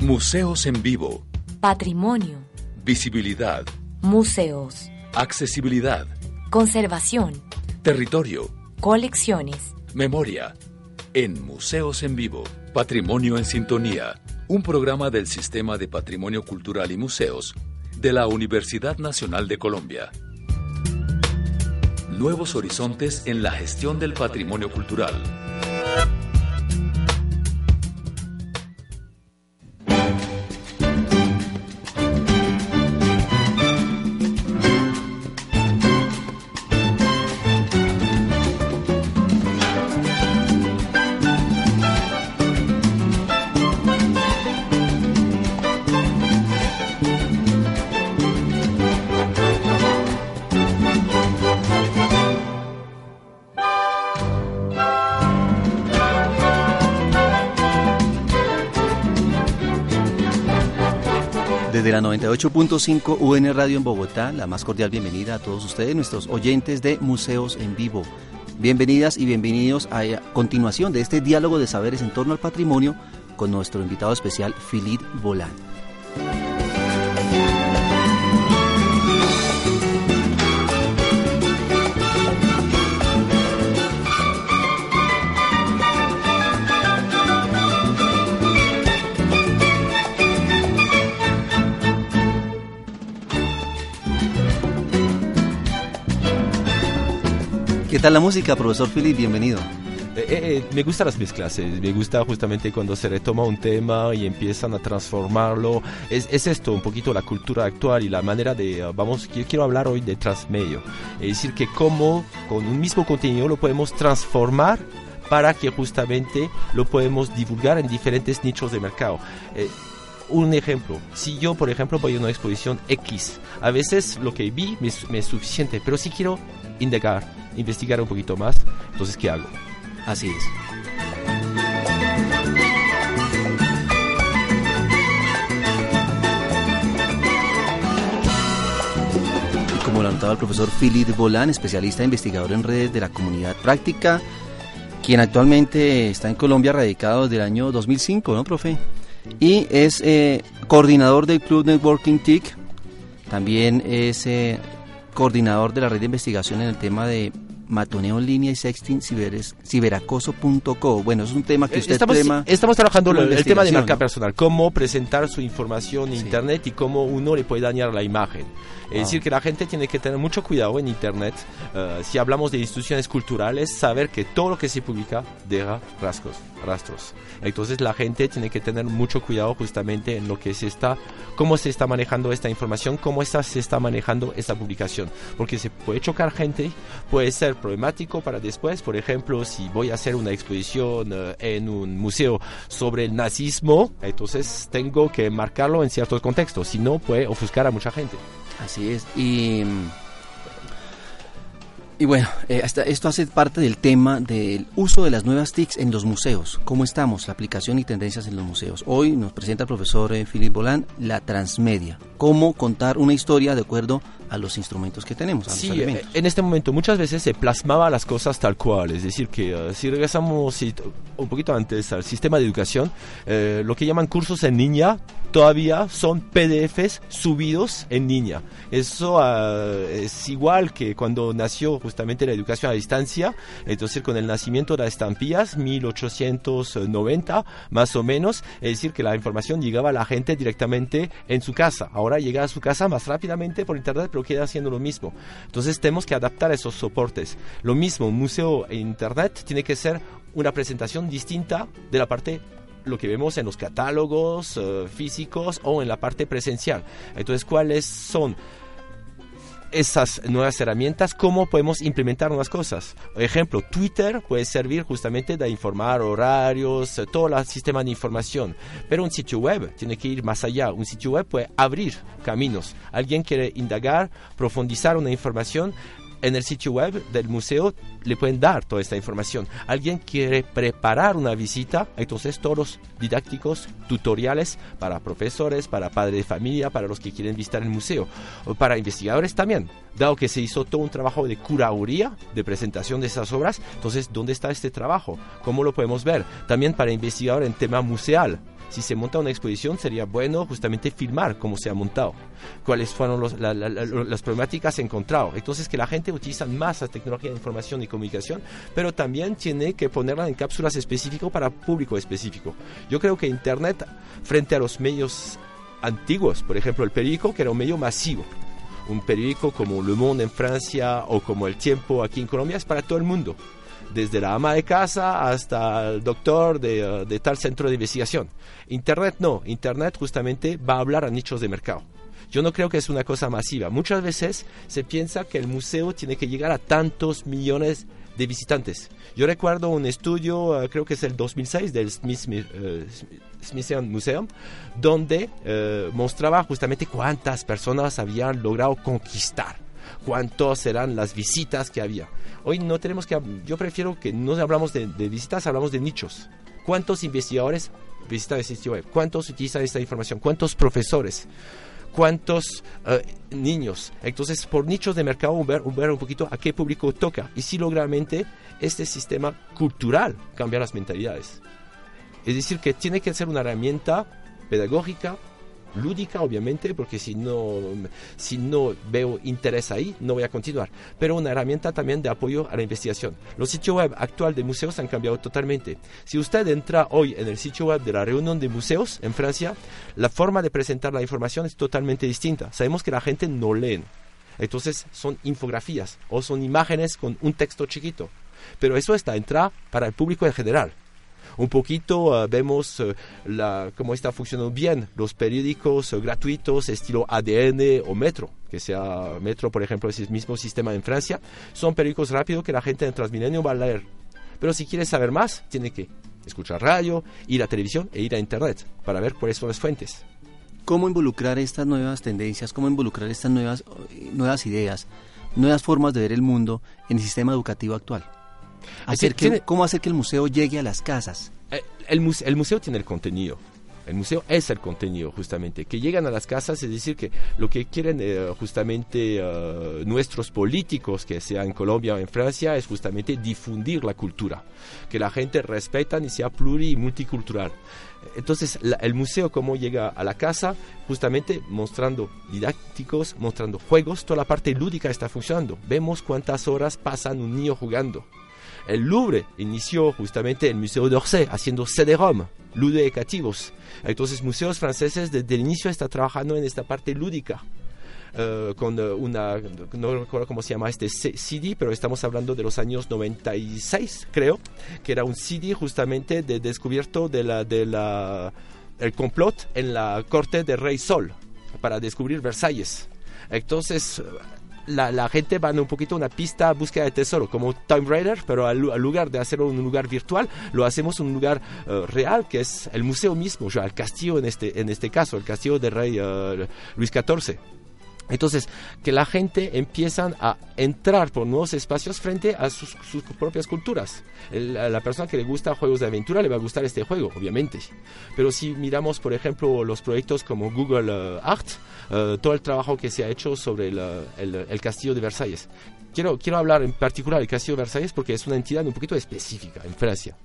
Museos en vivo. Patrimonio. Visibilidad. Museos. Accesibilidad. Conservación. Territorio. Colecciones. Memoria. En Museos en Vivo. Patrimonio en Sintonía. Un programa del Sistema de Patrimonio Cultural y Museos de la Universidad Nacional de Colombia. Nuevos horizontes en la gestión del patrimonio cultural. La 98.5 UN Radio en Bogotá, la más cordial bienvenida a todos ustedes, nuestros oyentes de Museos en Vivo. Bienvenidas y bienvenidos a, continuación de este diálogo de saberes en torno al patrimonio con nuestro invitado especial, Philippe Bolán. ¿Qué tal la música, profesor Philip? Bienvenido. Eh, eh, me gustan las mezclas, me gusta justamente cuando se retoma un tema y empiezan a transformarlo. Es, es esto, un poquito la cultura actual y la manera de, uh, vamos, quiero hablar hoy de transmedio. Es decir, que cómo con un mismo contenido lo podemos transformar para que justamente lo podemos divulgar en diferentes nichos de mercado. Eh, un ejemplo, si yo por ejemplo voy a una exposición X, a veces lo que vi me, me es suficiente, pero si quiero indagar, investigar un poquito más, entonces ¿qué hago? Así es. Y como lo anotaba el profesor Philip Bolán, especialista e investigador en redes de la comunidad práctica, quien actualmente está en Colombia radicado desde el año 2005, ¿no, profe? Y es eh, coordinador del Club Networking TIC, también es eh, coordinador de la red de investigación en el tema de matoneo en línea y sexting ciberes, ciberacoso.co. Bueno, es un tema que usted estamos, tema, estamos trabajando el, el tema de marca ¿no? personal, cómo presentar su información en Sí. internet y cómo uno le puede dañar la imagen. Es Ah. decir, que la gente tiene que tener mucho cuidado en internet. eh, si hablamos de instituciones culturales, saber que todo lo que se publica deja rastros, rastros. Entonces la gente tiene que tener mucho cuidado justamente en lo que se está, cómo se está manejando esta información, cómo está, se está manejando esta publicación. Porque se puede chocar gente, puede ser problemático para después. Por ejemplo, si voy a hacer una exposición eh, en un museo sobre el nazismo, entonces tengo que marcarlo en ciertos contextos, si no puede ofuscar a mucha gente. Así es. Y, y bueno, eh, hasta esto hace parte del tema del uso de las nuevas TICs en los museos. ¿Cómo estamos? La aplicación y tendencias en los museos. Hoy nos presenta el profesor eh, Philip Bolán la transmedia. ¿Cómo contar una historia de acuerdo a los instrumentos que tenemos, a los Sí, elementos? eh, en este momento muchas veces se plasmaba las cosas tal cual, es decir, que eh, si regresamos si- un poquito antes al sistema de educación, eh, lo que llaman cursos en línea todavía son PDFs subidos en línea. Eso ah, es igual que cuando nació justamente la educación a distancia, entonces con el nacimiento de las estampillas, 1890 más o menos, es decir, que la información llegaba a la gente directamente en su casa. Ahora llega a su casa más rápidamente por internet, pero queda haciendo lo mismo. Entonces tenemos que adaptar esos soportes. Lo mismo, museo en internet tiene que ser una presentación distinta de la parte lo que vemos en los catálogos eh, físicos o en la parte presencial. Entonces, ¿cuáles son esas nuevas herramientas, cómo podemos implementar unas cosas. Por ejemplo, Twitter puede servir justamente de informar horarios, eh, todo el sistema de información. Pero un sitio web tiene que ir más allá. Un sitio web puede abrir caminos. Alguien quiere indagar, profundizar una información. En el sitio web del museo le pueden dar toda esta información. Alguien quiere preparar una visita, entonces todos didácticos, tutoriales para profesores, para padres de familia, para los que quieren visitar el museo, para investigadores también. Dado que se hizo todo un trabajo de curaduría, de presentación de esas obras, entonces, ¿dónde está este trabajo? ¿Cómo lo podemos ver? También para investigador en tema museal. Si se monta una exposición sería bueno justamente filmar cómo se ha montado, cuáles fueron las problemáticas encontradas. Entonces que la gente utiliza más la tecnología de información y comunicación, pero también tiene que ponerla en cápsulas específicas para público específico. Yo creo que Internet frente a los medios antiguos, por ejemplo el periódico, que era un medio masivo, un periódico como Le Monde en Francia o como El Tiempo aquí en Colombia es para todo el mundo desde la ama de casa hasta el doctor de, de, tal centro de investigación. Internet no, Internet justamente va a hablar a nichos de mercado. Yo no creo que es una cosa masiva. Muchas veces se piensa que el museo tiene que llegar a tantos millones de visitantes. Yo recuerdo un estudio, eh, creo que es el 2006, del Smith, uh, Smithsonian Museum, donde mostraba justamente cuántas personas habían logrado conquistar, cuántas eran las visitas que había. Hoy no tenemos que, yo prefiero que no hablamos de, de visitas, hablamos de nichos. ¿Cuántos investigadores visitan el sitio web? ¿Cuántos utilizan esta información? ¿Cuántos profesores? cuántos uh, niños. Entonces, por nichos de mercado, ver, ver un poquito a qué público toca y si logra realmente este sistema cultural cambiar las mentalidades. Es decir, que tiene que ser una herramienta pedagógica, lúdica obviamente porque si no si no veo interés ahí no voy a continuar. Pero una herramienta también de apoyo a la investigación. Los sitios web actual de museos han cambiado totalmente. Si usted entra hoy en el sitio web de la reunión de museos en Francia la forma de presentar la información es totalmente distinta. Sabemos que la gente no lee. Entonces son infografías o son imágenes con un texto chiquito. Pero eso está entrada para el público en general un poquito uh, vemos la, cómo está funcionando bien los periódicos uh, gratuitos estilo ADN o Metro, que sea Metro, por ejemplo, es el mismo sistema en Francia. Son periódicos rápidos que la gente en Transmilenio va a leer. Pero si quiere saber más, tiene que escuchar radio, ir a televisión e ir a Internet para ver cuáles son las fuentes. ¿Cómo involucrar estas nuevas tendencias, cómo involucrar estas nuevas ideas, nuevas formas de ver el mundo en el sistema educativo actual? Hacer que, ¿Cómo hacer que el museo llegue a las casas? Eh, el, museo, el museo tiene el contenido. El museo es el contenido, justamente. Que llegan a las casas, es decir, que lo que quieren eh, justamente uh, nuestros políticos, que sea en Colombia o en Francia, es justamente difundir la cultura. Que la gente respeta y sea pluri y multicultural. Entonces, la, el museo, cómo llega a la casa, justamente mostrando didácticos, mostrando juegos, toda la parte lúdica está funcionando. Vemos cuántas horas pasan un niño jugando el Louvre inició justamente el Museo d'Orsay haciendo CD-ROM, ludoecativos. Entonces, museos franceses desde el inicio están trabajando en esta parte lúdica. Uh, con uh, una, no recuerdo cómo se llama este CD, pero estamos hablando de los años 96, creo, que era un CD justamente de descubierto de la, de el complot en la corte del rey Sol para descubrir Versalles. Entonces, la, gente va un poquito a una pista búsqueda de tesoro, como Time Raider, pero al, lugar de hacerlo en un lugar virtual, lo hacemos en un lugar eh, real, que es el museo mismo, o sea, el castillo en este, en este caso, el castillo del rey uh, Luis XIV. Entonces, que la gente empiezan a entrar por nuevos espacios frente a sus, propias culturas. la persona que le gusta juegos de aventura le va a gustar este juego, obviamente. Pero si miramos, por ejemplo, los proyectos como Google uh, Art, uh, todo el trabajo que se ha hecho sobre el, el, el, castillo de Versalles. Quiero, quiero hablar en particular del castillo de Versalles porque es una entidad un poquito específica en Francia.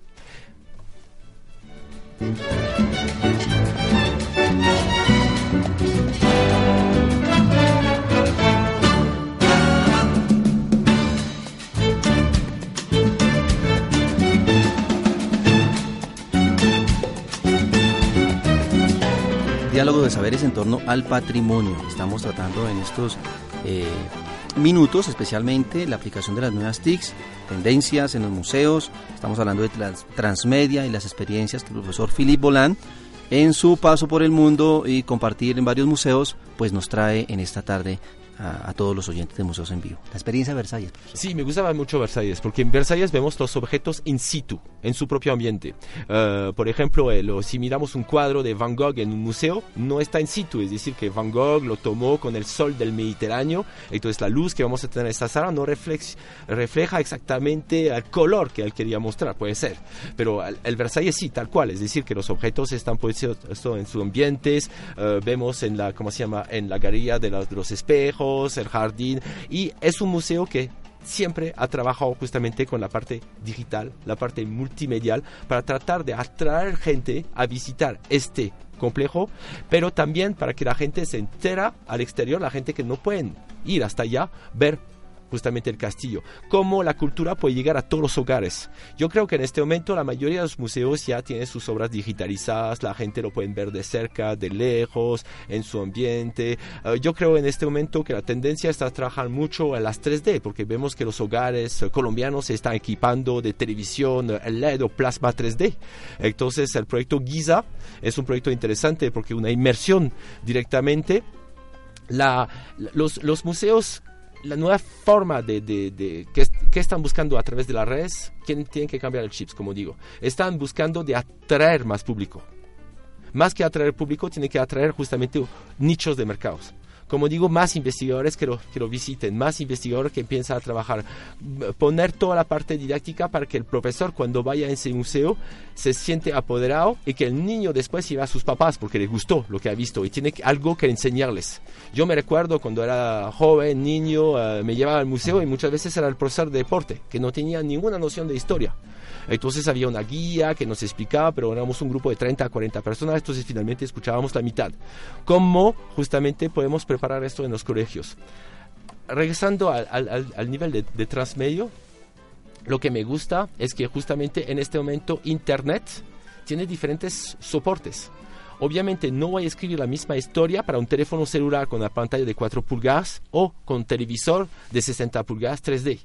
Diálogo de saberes en torno al patrimonio. Estamos tratando en estos eh, minutos especialmente la aplicación de las nuevas TICs, tendencias en los museos. Estamos hablando de las transmedia y las experiencias que el profesor Philippe Bolán en su paso por el mundo y compartir en varios museos, pues nos trae en esta tarde a, todos los oyentes de Museos en Vivo. La experiencia de Versalles. Sí, me gustaba mucho Versalles, porque en Versalles vemos los objetos in situ, en su propio ambiente. Uh, por ejemplo, el, si miramos un cuadro de Van Gogh en un museo, no está in situ, es decir, que Van Gogh lo tomó con el sol del Mediterráneo, entonces la luz que vamos a tener en esta sala no refleja, exactamente el color que él quería mostrar, puede ser. Pero el, el Versalles sí, tal cual, es decir, que los objetos están puestos en sus ambientes, uh, vemos en la, ¿cómo se llama?, en la galería de los espejos, el jardín, y es un museo que siempre ha trabajado justamente con la parte digital, la parte multimedial, para tratar de atraer gente a visitar este complejo, pero también para que la gente se entera al exterior, la gente que no pueden ir hasta allá, ver justamente el castillo, cómo la cultura puede llegar a todos los hogares. Yo creo que en este momento la mayoría de los museos ya tienen sus obras digitalizadas, la gente lo pueden ver de cerca, de lejos, en su ambiente. Eh, yo creo en este momento que la tendencia está a trabajar mucho en las 3D, porque vemos que los hogares eh, colombianos se están equipando de televisión eh, LED o plasma 3D. Entonces el proyecto Giza es un proyecto interesante porque una inmersión directamente los, museos la nueva forma de, de, que, están buscando a través de las redes, tienen, tienen que cambiar el chips, como digo. Están buscando de atraer más público. Más que atraer público, tienen que atraer justamente nichos de mercados como digo, más investigadores que lo, que lo visiten, más investigadores que empiezan a trabajar, poner toda la parte didáctica para que el profesor cuando vaya a ese museo se siente apoderado y que el niño después lleve a sus papás porque le gustó lo que ha visto y tiene algo que enseñarles. Yo me recuerdo cuando era joven, niño, eh, me llevaba al museo y muchas veces era el profesor de deporte que no tenía ninguna noción de historia. Entonces había una guía que nos explicaba, pero éramos un grupo de 30 a 40 personas, entonces finalmente escuchábamos la mitad. ¿Cómo justamente podemos preparar esto en los colegios? Regresando al, nivel de, de transmedio, lo que me gusta es que justamente en este momento Internet tiene diferentes soportes. Obviamente no voy a escribir la misma historia para un teléfono celular con una pantalla de 4 pulgadas o con televisor de 60 pulgadas 3D.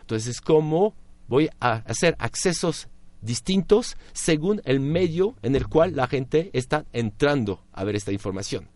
Entonces, ¿cómo voy a hacer accesos distintos según el medio en el cual la gente está entrando a ver esta información.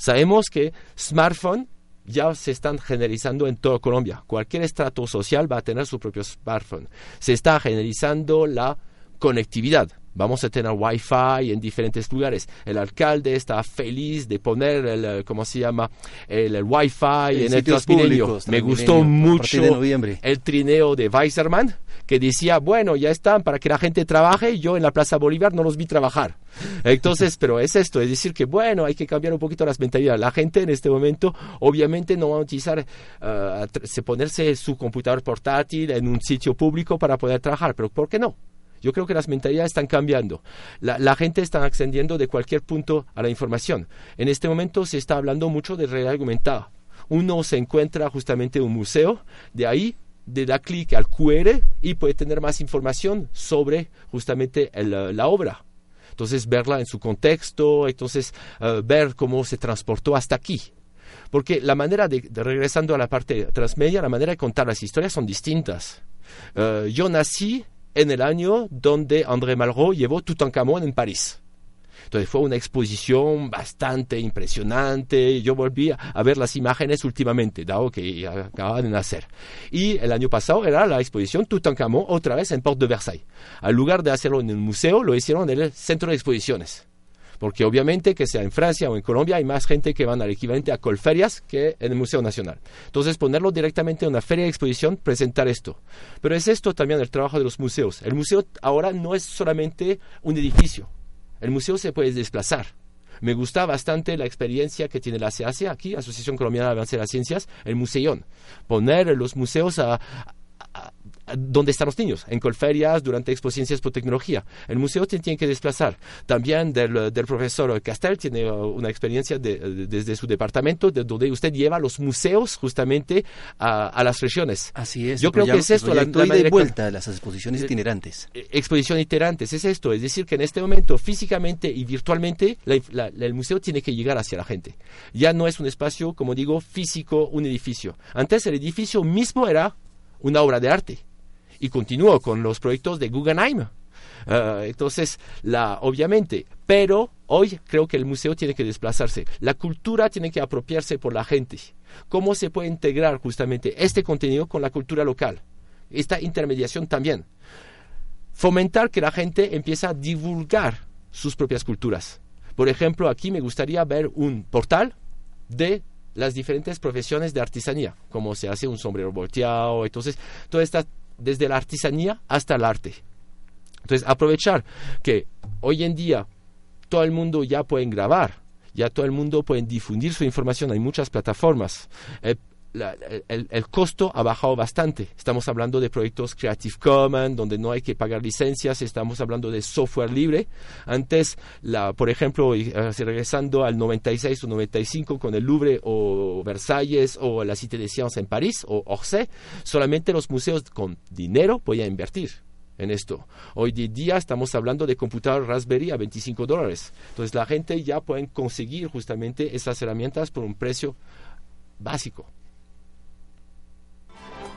Sabemos que smartphones ya se están generalizando en toda Colombia. Cualquier estrato social va a tener su propio smartphone. Se está generalizando la conectividad. Vamos a tener Wi-Fi en diferentes lugares. El alcalde está feliz de poner el, ¿cómo se llama? El, Wi-Fi en el Transmilenio. Me gustó mucho el trineo de Weisserman que decía, bueno, ya están para que la gente trabaje yo en la Plaza Bolívar no los vi trabajar. Entonces, pero es esto, es decir, que bueno, hay que cambiar un poquito las mentalidades. La gente en este momento obviamente no va a utilizar, uh, ponerse su computador portátil en un sitio público para poder trabajar, pero ¿por qué no? Yo creo que las mentalidades están cambiando. La, gente está accediendo de cualquier punto a la información. En este momento se está hablando mucho de realidad aumentada. Uno se encuentra justamente en un museo, de ahí da clic al QR y puede tener más información sobre justamente la obra. Entonces verla en su contexto, entonces eh, ver cómo se transportó hasta aquí. Porque la manera de, regresando a la parte transmedia, la manera de contar las historias son distintas. Eh, yo nací en el año donde André Malraux llevó Tutankamón en París. Entonces fue una exposición bastante impresionante. Yo volví a ver las imágenes últimamente, dado que acababa de nacer. Y el año pasado era la exposición Tutankamón otra vez en Porte de Versailles. Al lugar de hacerlo en el museo, lo hicieron en el centro de exposiciones porque obviamente que sea en Francia o en Colombia hay más gente que van al equivalente a Colferias que en el Museo Nacional. Entonces ponerlo directamente en una feria de exposición, presentar esto. Pero es esto también el trabajo de los museos. El museo ahora no es solamente un edificio, el museo se puede desplazar. Me gusta bastante la experiencia que tiene la CAC aquí, Asociación Colombiana de Avance de las Ciencias, el Museón. Poner los museos a, dónde están los niños, en colferias, durante exposiciones por tecnología. El museo tiene que desplazar. También del, profesor Castel tiene uh, una experiencia desde su departamento, de donde usted lleva los museos justamente a, las regiones. Así es. Yo creo que es esto la, la de vuelta de las exposiciones itinerantes. Eh, exposiciones itinerantes, es esto. Es decir, que en este momento, físicamente y virtualmente, el museo tiene que llegar hacia la gente. Ya no es un espacio, como digo, físico, un edificio. Antes el edificio mismo era una obra de arte y continúo con los proyectos de Guggenheim. Ah, entonces, la, obviamente, pero hoy creo que el museo tiene que desplazarse. La cultura tiene que apropiarse por la gente. ¿Cómo se puede integrar justamente este contenido con la cultura local? Esta intermediación también. Fomentar que la gente empiece a divulgar sus propias culturas. Por ejemplo, aquí me gustaría ver un portal de las diferentes profesiones de artesanía, como se hace un sombrero volteado, entonces toda esta desde la artesanía hasta el arte. Entonces, aprovechar que hoy en día todo el mundo ya puede grabar, ya todo el mundo puede difundir su información, hay muchas plataformas. Eh, el, costo ha bajado bastante. Estamos hablando de proyectos Creative Commons, donde no hay que pagar licencias, estamos hablando de software libre. Antes, la, por ejemplo, eh, regresando al 96 o 95 con el Louvre o Versalles o la Cité de Sciences en París o Orsay, solamente los museos con dinero podían invertir en esto. Hoy día estamos hablando de computador Raspberry a 25 dólares. Entonces la gente ya puede conseguir justamente esas herramientas por un precio básico.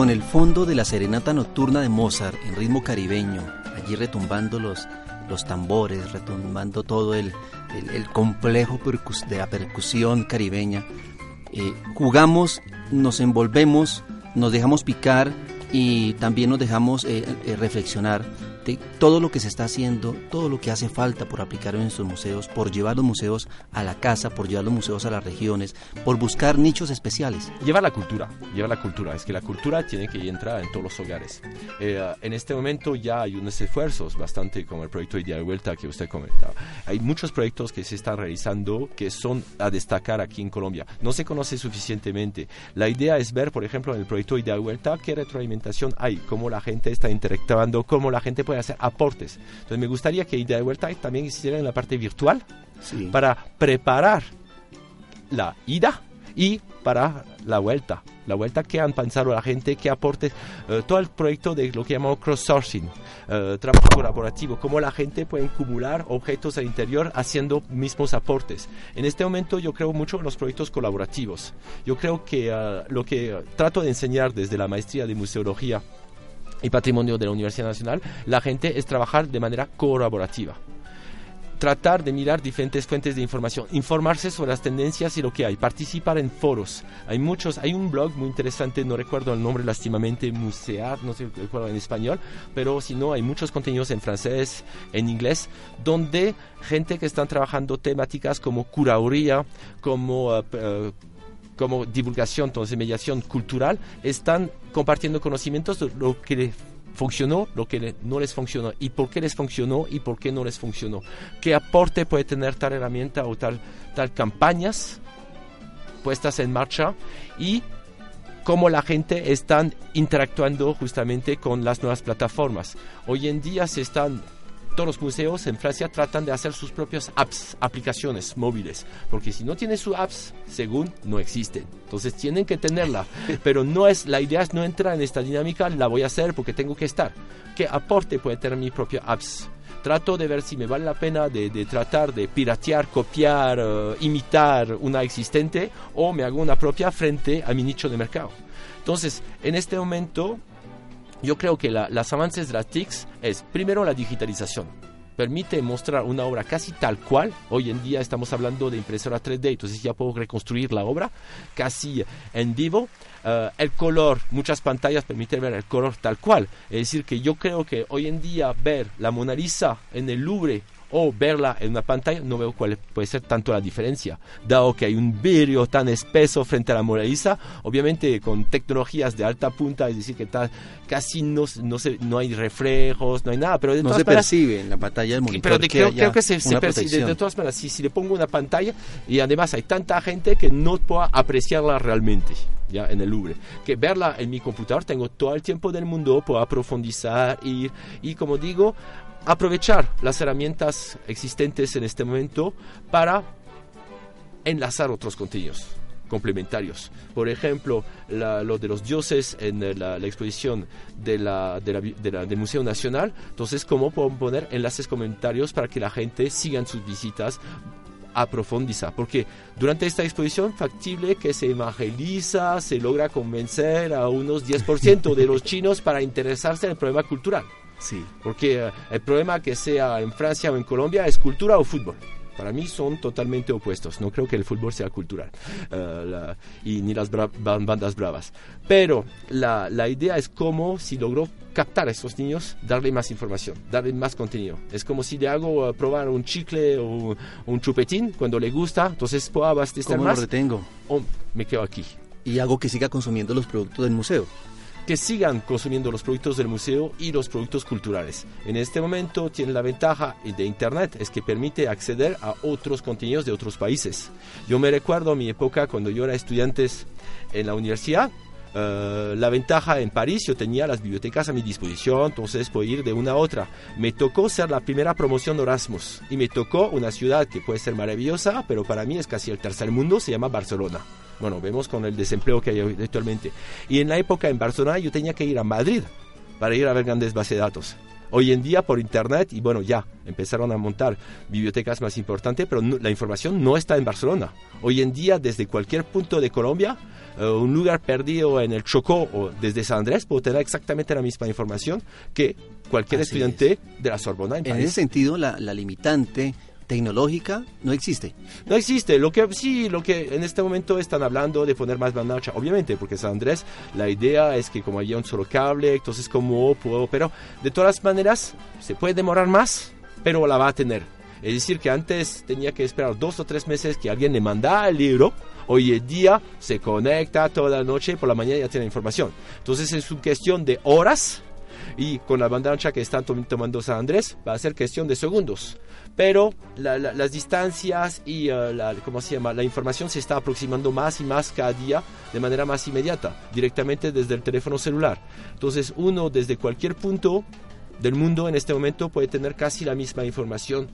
con el fondo de la serenata nocturna de Mozart en ritmo caribeño, allí retumbando los, los tambores, retumbando todo el, complejo de la percusión caribeña. Eh, jugamos, nos envolvemos, nos dejamos picar y también nos dejamos eh, eh, reflexionar todo lo que se está haciendo, todo lo que hace falta por aplicar en nuestros museos, por llevar los museos a la casa, por llevar los museos a las regiones, por buscar nichos especiales. Llevar la cultura, llevar la cultura, es que la cultura tiene que entrar en todos los hogares. Eh, en este momento ya hay unos esfuerzos bastante como el proyecto Idea de Vuelta que usted comentaba. Hay muchos proyectos que se están realizando que son a destacar aquí en Colombia. No se conoce suficientemente. La idea es ver, por ejemplo, en el proyecto Idea de Vuelta qué retroalimentación hay, cómo la gente está interactuando, cómo la gente puede hacer aportes. Entonces me gustaría que Idea de Vuelta también hiciera en la parte virtual para preparar la ida y para la vuelta. La vuelta que han pensado la gente, que aportes, eh, todo el proyecto de lo que llamamos cross-sourcing, eh, trabajo colaborativo, cómo la gente puede acumular objetos al interior haciendo mismos aportes. En este momento yo creo mucho en los proyectos colaborativos. Yo creo que eh, lo que trato de enseñar desde la maestría de museología y patrimonio de la Universidad Nacional, la gente es trabajar de manera colaborativa. Tratar de mirar diferentes fuentes de información, informarse sobre las tendencias y lo que hay, participar en foros. Hay muchos, hay un blog muy interesante, no recuerdo el nombre lastimamente, Musear, no sé recuerdo en español, pero si no, hay muchos contenidos en francés, en inglés, donde gente que están trabajando temáticas como curaduría, como uh, uh, como divulgación, entonces mediación cultural, están compartiendo conocimientos de lo que les funcionó, lo que no les funcionó y por qué les funcionó y por qué no les funcionó. ¿Qué aporte puede tener tal herramienta o tal, tal campañas puestas en marcha y cómo la gente está interactuando justamente con las nuevas plataformas. Hoy en día se están todos los museos en Francia tratan de hacer sus propias apps, aplicaciones móviles, porque si no tienen sus apps, según no existen. Entonces tienen que tenerla, pero no es la idea es no entrar en esta dinámica, la voy a hacer porque tengo que estar. ¿Qué aporte puede tener mi propia apps? Trato de ver si me vale la pena de, tratar de piratear, copiar, eh, imitar una existente o me hago una propia frente a mi nicho de mercado. Entonces, en este momento yo creo que la, las avances de las TICs es primero la digitalización. Permite mostrar una obra casi tal cual. Hoy en día estamos hablando de impresora 3D, entonces ya puedo reconstruir la obra casi en vivo. Eh, el color, muchas pantallas permiten ver el color tal cual. Es decir, que yo creo que hoy en día ver la Mona Lisa en el Louvre o verla en una pantalla, no veo cuál puede ser tanto la diferencia. Dado que hay un vidrio tan espeso frente a la Mona Lisa, obviamente con tecnologías de alta punta, es decir, que casi no, no, se, no hay reflejos, no hay nada. Pero no se percibe en la pantalla del monitor. Pero de, creo, creo, que se, se percibe. De, todas maneras, si, si le pongo una pantalla y además hay tanta gente que no pueda apreciarla realmente ya en el Louvre. Que verla en mi computador tengo todo el tiempo del mundo, puedo profundizar, ir y como digo, aprovechar las herramientas existentes en este momento para enlazar otros contenidos. complementarios. Por ejemplo, lo de los dioses en la, exposición de la, del Museo Nacional. Entonces, ¿cómo puedo poner enlaces comentarios para que la gente siga sus visitas? A profundizar, porque durante esta exposición factible que se evangeliza, se logra convencer a unos 10% de los chinos para interesarse en el problema cultural. Sí. Porque eh, el problema que sea en Francia o en Colombia es cultura o fútbol. Para mí son totalmente opuestos. No creo que el fútbol sea cultural uh, y ni las bandas bravas. Pero la, la, idea es cómo si logró captar a esos niños, darle más información, darle más contenido. Es como si le hago uh, probar un chicle o un chupetín cuando le gusta, entonces puedo abastecer ¿Cómo más. lo retengo? O me quedo aquí. Y hago que siga consumiendo los productos del museo que sigan consumiendo los productos del museo y los productos culturales. En este momento tiene la ventaja de Internet, es que permite acceder a otros contenidos de otros países. Yo me recuerdo mi época cuando yo era estudiante en la universidad, eh, la ventaja en París, yo tenía las bibliotecas a mi disposición, entonces puedo ir de una a otra. Me tocó ser la primera promoción de Erasmus y me tocó una ciudad que puede ser maravillosa, pero para mí es casi el tercer mundo, se llama Barcelona. Bueno, vemos con el desempleo que hay actualmente. Y en la época en Barcelona yo tenía que ir a Madrid para ir a ver grandes bases de datos. Hoy en día por internet, y bueno, ya empezaron a montar bibliotecas más importantes, pero la información no está en Barcelona. Hoy en día, desde cualquier punto de Colombia, eh, un lugar perdido en el Chocó o desde San Andrés, puedo tener exactamente la misma información que cualquier estudiante de la Sorbona. En, ese sentido, la, la limitante tecnológica no existe. No existe. Lo que sí, lo que en este momento están hablando de poner más ancha, obviamente, porque San Andrés, la idea es que como había un solo cable, entonces como puedo, pero de todas maneras se puede demorar más, pero la va a tener. Es decir, que antes tenía que esperar dos o tres meses que alguien le mandara el libro. Hoy en día se conecta toda la noche por la mañana ya tiene información. Entonces es una cuestión de horas y con la banda ancha que están tomando San Andrés va a ser cuestión de segundos pero las distancias y uh, la, ¿cómo se llama? la información se está aproximando más y más cada día de manera más inmediata, directamente desde el teléfono celular. Entonces uno desde cualquier punto del mundo en este momento puede tener casi la misma información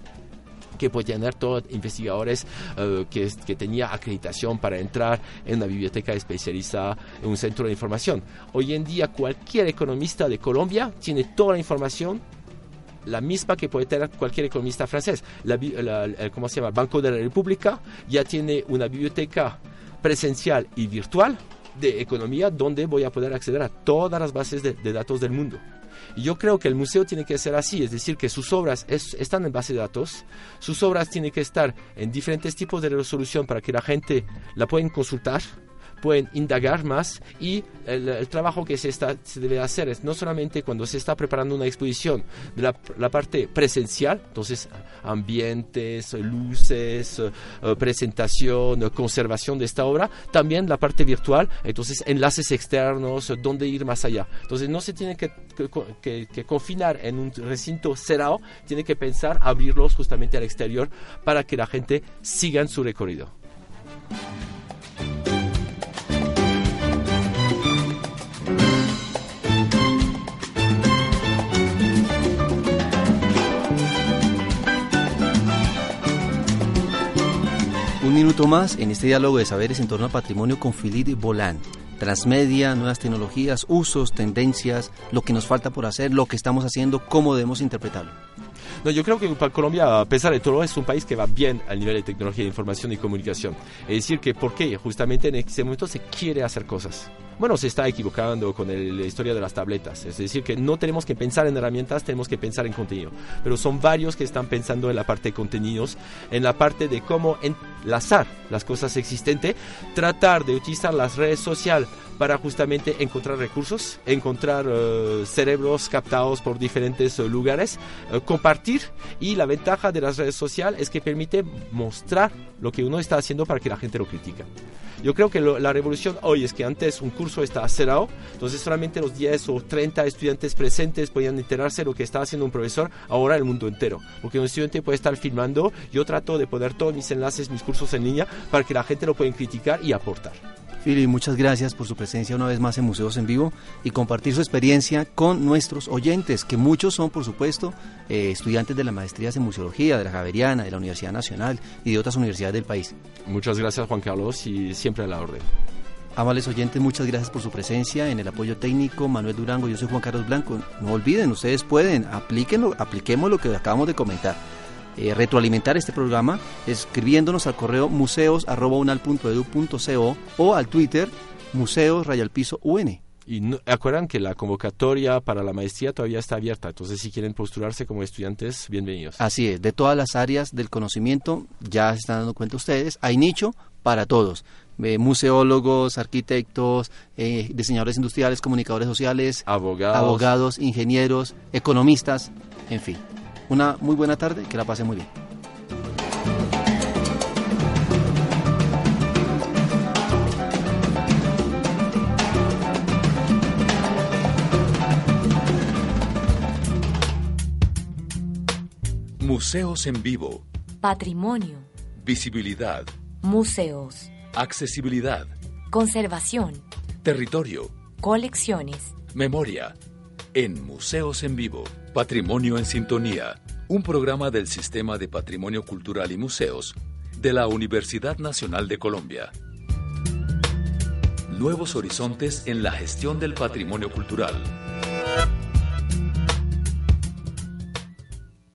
que puede tener todos investigadores uh, que, que tenía acreditación para entrar en una biblioteca especializada en un centro de información. Hoy en día cualquier economista de Colombia tiene toda la información la misma que puede tener cualquier economista francés. La, ¿Cómo se llama? Banco de la República ya tiene una biblioteca presencial y virtual de economía donde voy a poder acceder a todas las bases de, datos del mundo. Y yo creo que el museo tiene que ser así, es decir, que sus obras están en base de datos, sus obras tienen que estar en diferentes tipos de resolución para que la gente la pueda consultar pueden indagar más y el, trabajo que se, está, se debe hacer es no solamente cuando se está preparando una exposición de la, parte presencial, entonces ambientes, luces, eh, presentación, conservación de esta obra, también la parte virtual, entonces enlaces externos, dónde ir más allá. Entonces no se tiene que, confinar en un recinto cerrado, tiene que pensar abrirlos justamente al exterior para que la gente siga su recorrido. Minuto más en este diálogo de saberes en torno al patrimonio con Philippe Bolán. Transmedia, nuevas tecnologías, usos, tendencias, lo que nos falta por hacer, lo que estamos haciendo, cómo debemos interpretarlo. No, yo creo que para Colombia, a pesar de todo, es un país que va bien al nivel de tecnología de información y comunicación. Es decir, que porque justamente en este momento se quiere hacer cosas bueno, se está equivocando con la historia de las tabletas. Es decir, que no tenemos que pensar en herramientas, tenemos que pensar en contenido. Pero son varios que están pensando en la parte de contenidos, en la parte de cómo enlazar las cosas existentes, tratar de utilizar las redes sociales para justamente encontrar recursos, encontrar eh, cerebros captados por diferentes eh, lugares, eh, compartir y la ventaja de las redes sociales es que permite mostrar lo que uno está haciendo para que la gente lo critique. Yo creo que la revolución hoy es que antes un curso estaba cerrado, entonces solamente los 10 o 30 estudiantes presentes podían enterarse de lo que estaba haciendo un profesor, ahora el mundo entero, porque un estudiante puede estar filmando, yo trato de poner todos mis enlaces, mis cursos en línea, para que la gente lo pueda criticar y aportar. Fili, muchas gracias por su presencia una vez más en Museos en Vivo y compartir su experiencia con nuestros oyentes, que muchos son, por supuesto, eh, estudiantes de las maestrías en Museología, de la Javeriana, de la Universidad Nacional y de otras universidades del país. Muchas gracias, Juan Carlos, y siempre a la orden. Amables oyentes, muchas gracias por su presencia en el apoyo técnico. Manuel Durango, yo soy Juan Carlos Blanco. No olviden, ustedes pueden, aplíquenlo, apliquemos lo que acabamos de comentar. Eh, retroalimentar este programa escribiéndonos al correo museos.unal.edu.co o al Twitter museos piso UN. Y no, acuerdan que la convocatoria para la maestría todavía está abierta, entonces si quieren postularse como estudiantes, bienvenidos. Así es, de todas las áreas del conocimiento, ya se están dando cuenta ustedes, hay nicho para todos. Eh, museólogos, arquitectos, eh, diseñadores industriales, comunicadores sociales, abogados. abogados, ingenieros, economistas, en fin. Una muy buena tarde, que la pase muy bien. Museos en vivo. Patrimonio. Visibilidad. Museos. Accesibilidad. Conservación. Territorio. Colecciones. Memoria. En Museos en Vivo. Patrimonio en Sintonía. Un programa del Sistema de Patrimonio Cultural y Museos de la Universidad Nacional de Colombia. Nuevos horizontes en la gestión del patrimonio cultural.